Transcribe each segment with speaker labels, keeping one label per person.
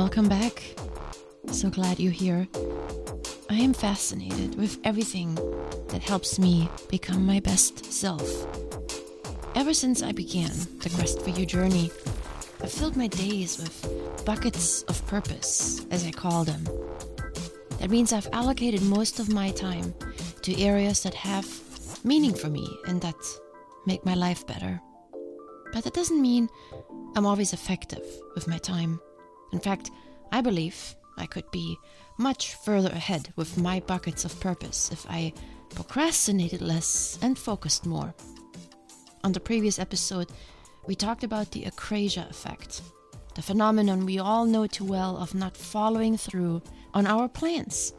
Speaker 1: Welcome back. So glad you're here. I am fascinated with everything that helps me become my best self. Ever since I began the quest for your journey, I've filled my days with buckets of purpose, as I call them. That means I've allocated most of my time to areas that have meaning for me and that make my life better. But that doesn't mean I'm always effective with my time. In fact, I believe I could be much further ahead with my buckets of purpose if I procrastinated less and focused more. On the previous episode, we talked about the acrasia effect, the phenomenon we all know too well of not following through on our plans,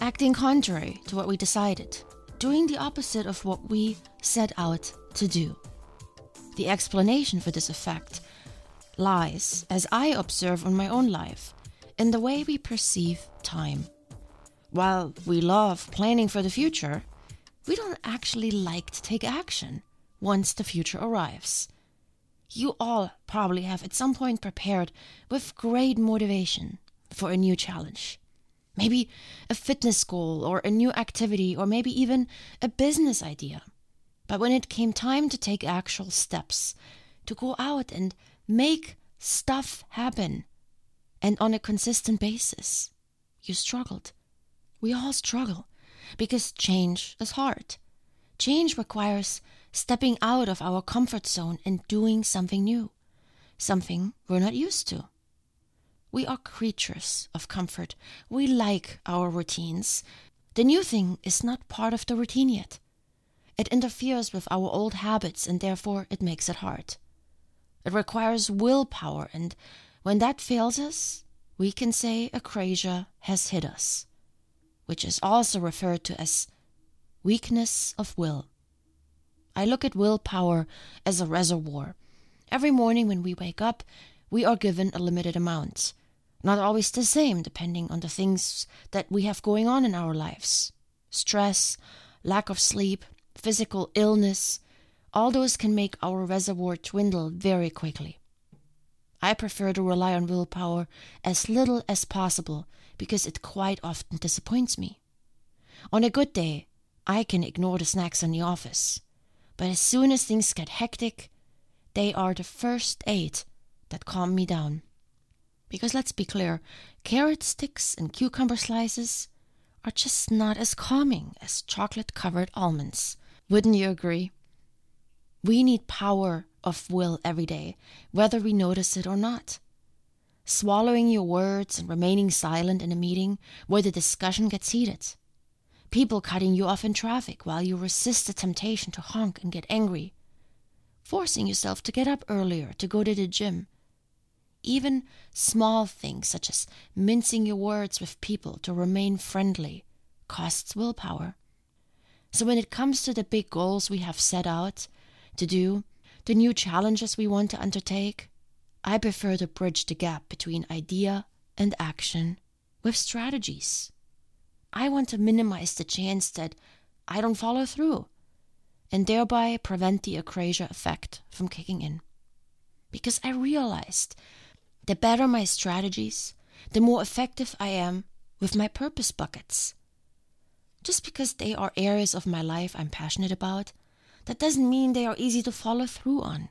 Speaker 1: acting contrary to what we decided, doing the opposite of what we set out to do. The explanation for this effect lies, as I observe on my own life, in the way we perceive time. While we love planning for the future, we don't actually like to take action once the future arrives. You all probably have at some point prepared with great motivation for a new challenge. Maybe a fitness goal or a new activity or maybe even a business idea. But when it came time to take actual steps, to go out and make stuff happen, and on a consistent basis, you struggled. We all struggle because change is hard. Change requires stepping out of our comfort zone and doing something new, something we're not used to. We are creatures of comfort. We like our routines. The new thing is not part of the routine yet. It interferes with our old habits and therefore it makes it hard. It requires willpower, and when that fails us, we can say acrasia has hit us, which is also referred to as weakness of will. I look at willpower as a reservoir. Every morning when we wake up, we are given a limited amount, not always the same, depending on the things that we have going on in our lives stress, lack of sleep, physical illness, all those can make our reservoir dwindle very quickly. I prefer to rely on willpower as little as possible because it quite often disappoints me. On a good day, I can ignore the snacks in the office, but as soon as things get hectic, they are the first aid that calm me down. Because let's be clear, carrot sticks and cucumber slices are just not as calming as chocolate covered almonds. Wouldn't you agree? We need power of will every day, whether we notice it or not. Swallowing your words and remaining silent in a meeting where the discussion gets heated. People cutting you off in traffic while you resist the temptation to honk and get angry. Forcing yourself to get up earlier to go to the gym. Even small things such as mincing your words with people to remain friendly costs willpower. So when it comes to the big goals we have set out, to do, the new challenges we want to undertake, I prefer to bridge the gap between idea and action with strategies. I want to minimize the chance that I don't follow through and thereby prevent the acrasia effect from kicking in. Because I realized the better my strategies, the more effective I am with my purpose buckets. Just because they are areas of my life I'm passionate about that doesn't mean they are easy to follow through on.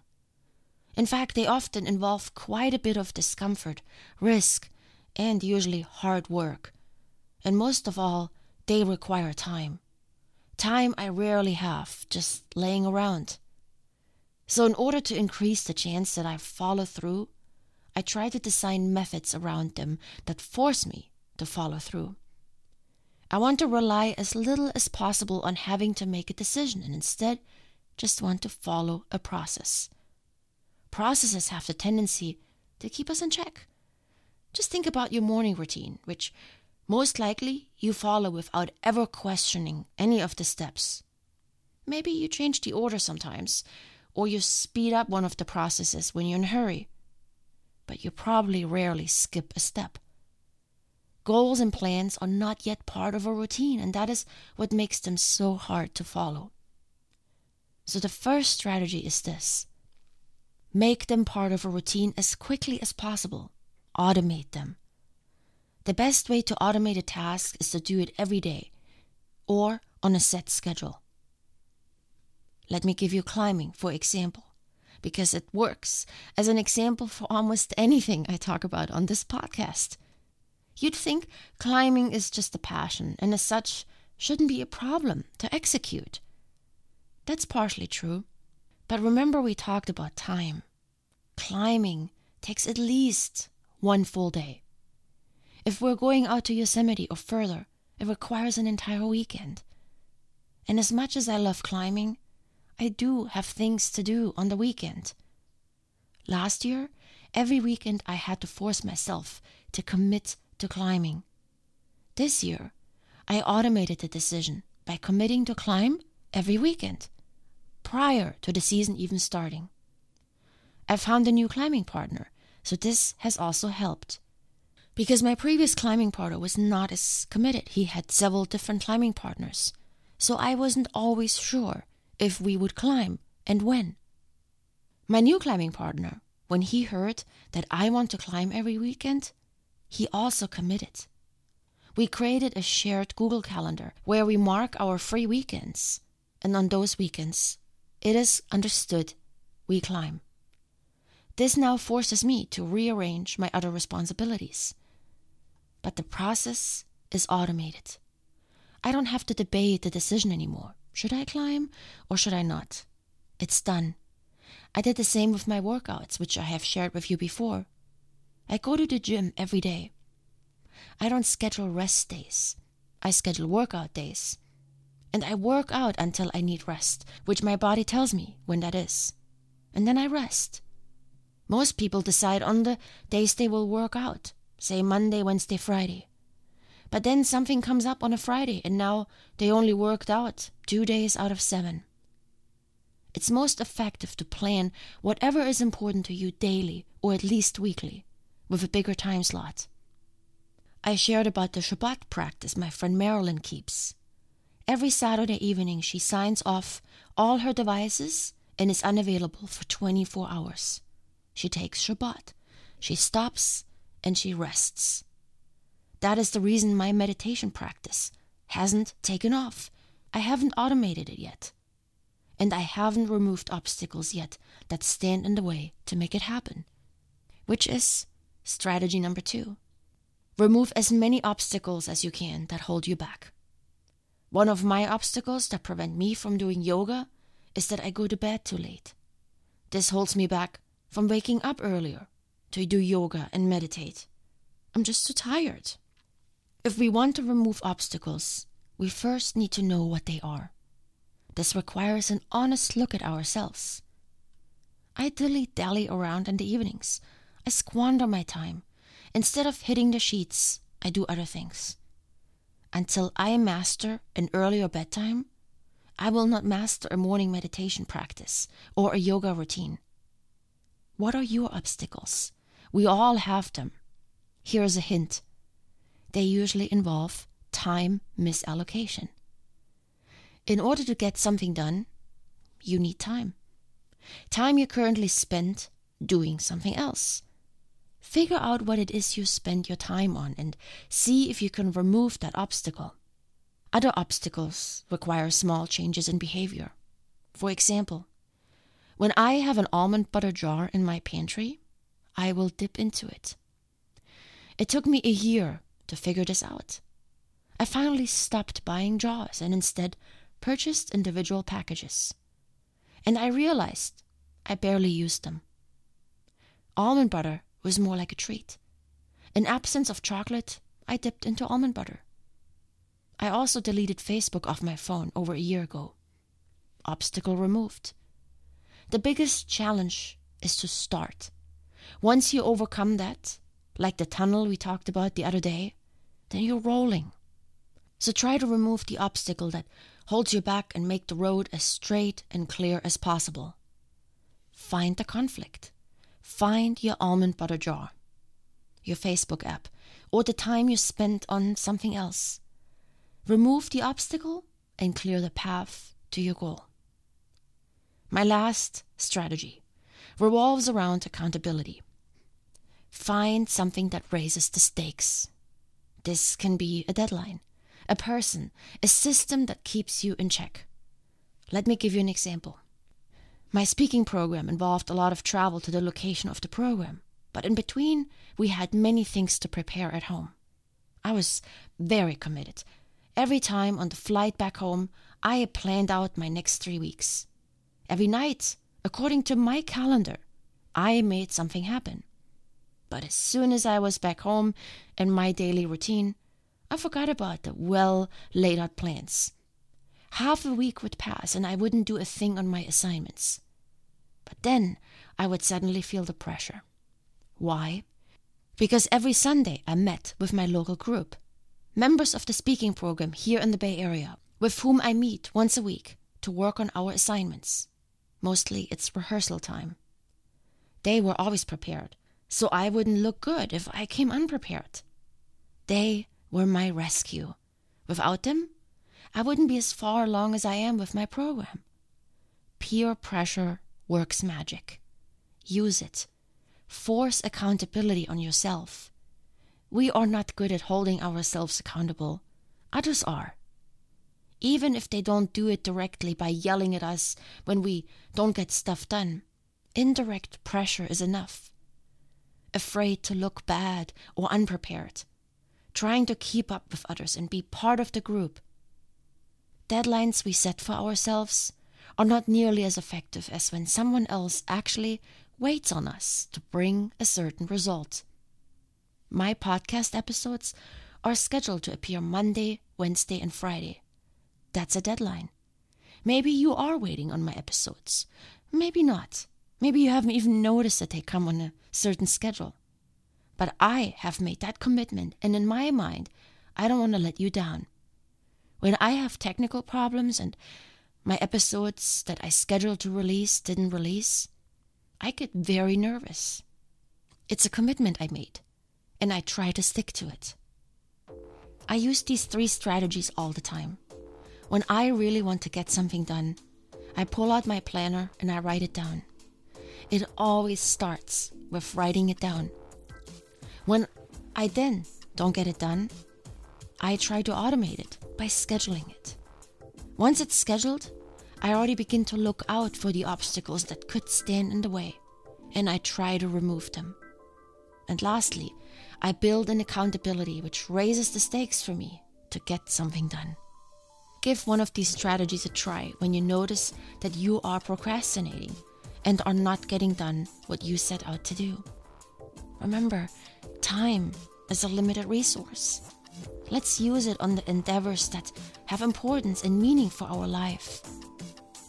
Speaker 1: In fact, they often involve quite a bit of discomfort, risk, and usually hard work. And most of all, they require time. Time I rarely have just laying around. So, in order to increase the chance that I follow through, I try to design methods around them that force me to follow through. I want to rely as little as possible on having to make a decision and instead just want to follow a process. Processes have the tendency to keep us in check. Just think about your morning routine, which most likely you follow without ever questioning any of the steps. Maybe you change the order sometimes, or you speed up one of the processes when you're in a hurry. But you probably rarely skip a step. Goals and plans are not yet part of a routine, and that is what makes them so hard to follow. So the first strategy is this make them part of a routine as quickly as possible, automate them. The best way to automate a task is to do it every day or on a set schedule. Let me give you climbing, for example, because it works as an example for almost anything I talk about on this podcast. You'd think climbing is just a passion and, as such, shouldn't be a problem to execute. That's partially true. But remember, we talked about time. Climbing takes at least one full day. If we're going out to Yosemite or further, it requires an entire weekend. And as much as I love climbing, I do have things to do on the weekend. Last year, every weekend I had to force myself to commit to climbing. This year, I automated the decision by committing to climb every weekend, prior to the season even starting. I found a new climbing partner, so this has also helped. Because my previous climbing partner was not as committed, he had several different climbing partners, so I wasn't always sure if we would climb and when. My new climbing partner, when he heard that I want to climb every weekend, he also committed. We created a shared Google Calendar where we mark our free weekends, and on those weekends, it is understood we climb. This now forces me to rearrange my other responsibilities. But the process is automated. I don't have to debate the decision anymore. Should I climb or should I not? It's done. I did the same with my workouts, which I have shared with you before. I go to the gym every day. I don't schedule rest days. I schedule workout days. And I work out until I need rest, which my body tells me when that is. And then I rest. Most people decide on the days they will work out, say Monday, Wednesday, Friday. But then something comes up on a Friday, and now they only worked out two days out of seven. It's most effective to plan whatever is important to you daily or at least weekly with a bigger time slot. I shared about the Shabbat practice my friend Marilyn keeps. Every Saturday evening, she signs off all her devices and is unavailable for 24 hours. She takes Shabbat. She stops and she rests. That is the reason my meditation practice hasn't taken off. I haven't automated it yet. And I haven't removed obstacles yet that stand in the way to make it happen. Which is Strategy number two remove as many obstacles as you can that hold you back. One of my obstacles that prevent me from doing yoga is that I go to bed too late. This holds me back from waking up earlier to do yoga and meditate. I'm just too tired. If we want to remove obstacles, we first need to know what they are. This requires an honest look at ourselves. I dilly dally around in the evenings, I squander my time. Instead of hitting the sheets, I do other things. Until I master an earlier bedtime, I will not master a morning meditation practice or a yoga routine. What are your obstacles? We all have them. Here is a hint they usually involve time misallocation. In order to get something done, you need time. Time you currently spend doing something else. Figure out what it is you spend your time on and see if you can remove that obstacle. Other obstacles require small changes in behavior. For example, when I have an almond butter jar in my pantry, I will dip into it. It took me a year to figure this out. I finally stopped buying jars and instead purchased individual packages. And I realized I barely used them. Almond butter was more like a treat. In absence of chocolate, I dipped into almond butter. I also deleted Facebook off my phone over a year ago. Obstacle removed. The biggest challenge is to start. Once you overcome that, like the tunnel we talked about the other day, then you're rolling. So try to remove the obstacle that holds you back and make the road as straight and clear as possible. Find the conflict. Find your almond butter jar, your Facebook app, or the time you spent on something else. Remove the obstacle and clear the path to your goal. My last strategy revolves around accountability. Find something that raises the stakes. This can be a deadline, a person, a system that keeps you in check. Let me give you an example. My speaking program involved a lot of travel to the location of the program, but in between, we had many things to prepare at home. I was very committed. Every time on the flight back home, I planned out my next three weeks. Every night, according to my calendar, I made something happen. But as soon as I was back home in my daily routine, I forgot about the well laid out plans. Half a week would pass and I wouldn't do a thing on my assignments. But then I would suddenly feel the pressure. Why? Because every Sunday I met with my local group, members of the speaking program here in the Bay Area, with whom I meet once a week to work on our assignments. Mostly it's rehearsal time. They were always prepared, so I wouldn't look good if I came unprepared. They were my rescue. Without them, I wouldn't be as far along as I am with my program. Peer pressure works magic. Use it. Force accountability on yourself. We are not good at holding ourselves accountable. Others are. Even if they don't do it directly by yelling at us when we don't get stuff done, indirect pressure is enough. Afraid to look bad or unprepared, trying to keep up with others and be part of the group deadlines we set for ourselves are not nearly as effective as when someone else actually waits on us to bring a certain result. My podcast episodes are scheduled to appear Monday, Wednesday, and Friday. That's a deadline. Maybe you are waiting on my episodes. Maybe not. Maybe you haven't even noticed that they come on a certain schedule. But I have made that commitment, and in my mind, I don't want to let you down. When I have technical problems and my episodes that I scheduled to release didn't release, I get very nervous. It's a commitment I made, and I try to stick to it. I use these three strategies all the time. When I really want to get something done, I pull out my planner and I write it down. It always starts with writing it down. When I then don't get it done, I try to automate it by scheduling it. Once it's scheduled, I already begin to look out for the obstacles that could stand in the way, and I try to remove them. And lastly, I build an accountability which raises the stakes for me to get something done. Give one of these strategies a try when you notice that you are procrastinating and are not getting done what you set out to do. Remember, time is a limited resource. Let's use it on the endeavors that have importance and meaning for our life.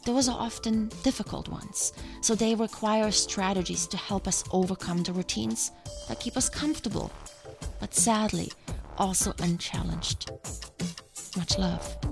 Speaker 1: Those are often difficult ones, so they require strategies to help us overcome the routines that keep us comfortable, but sadly also unchallenged. Much love.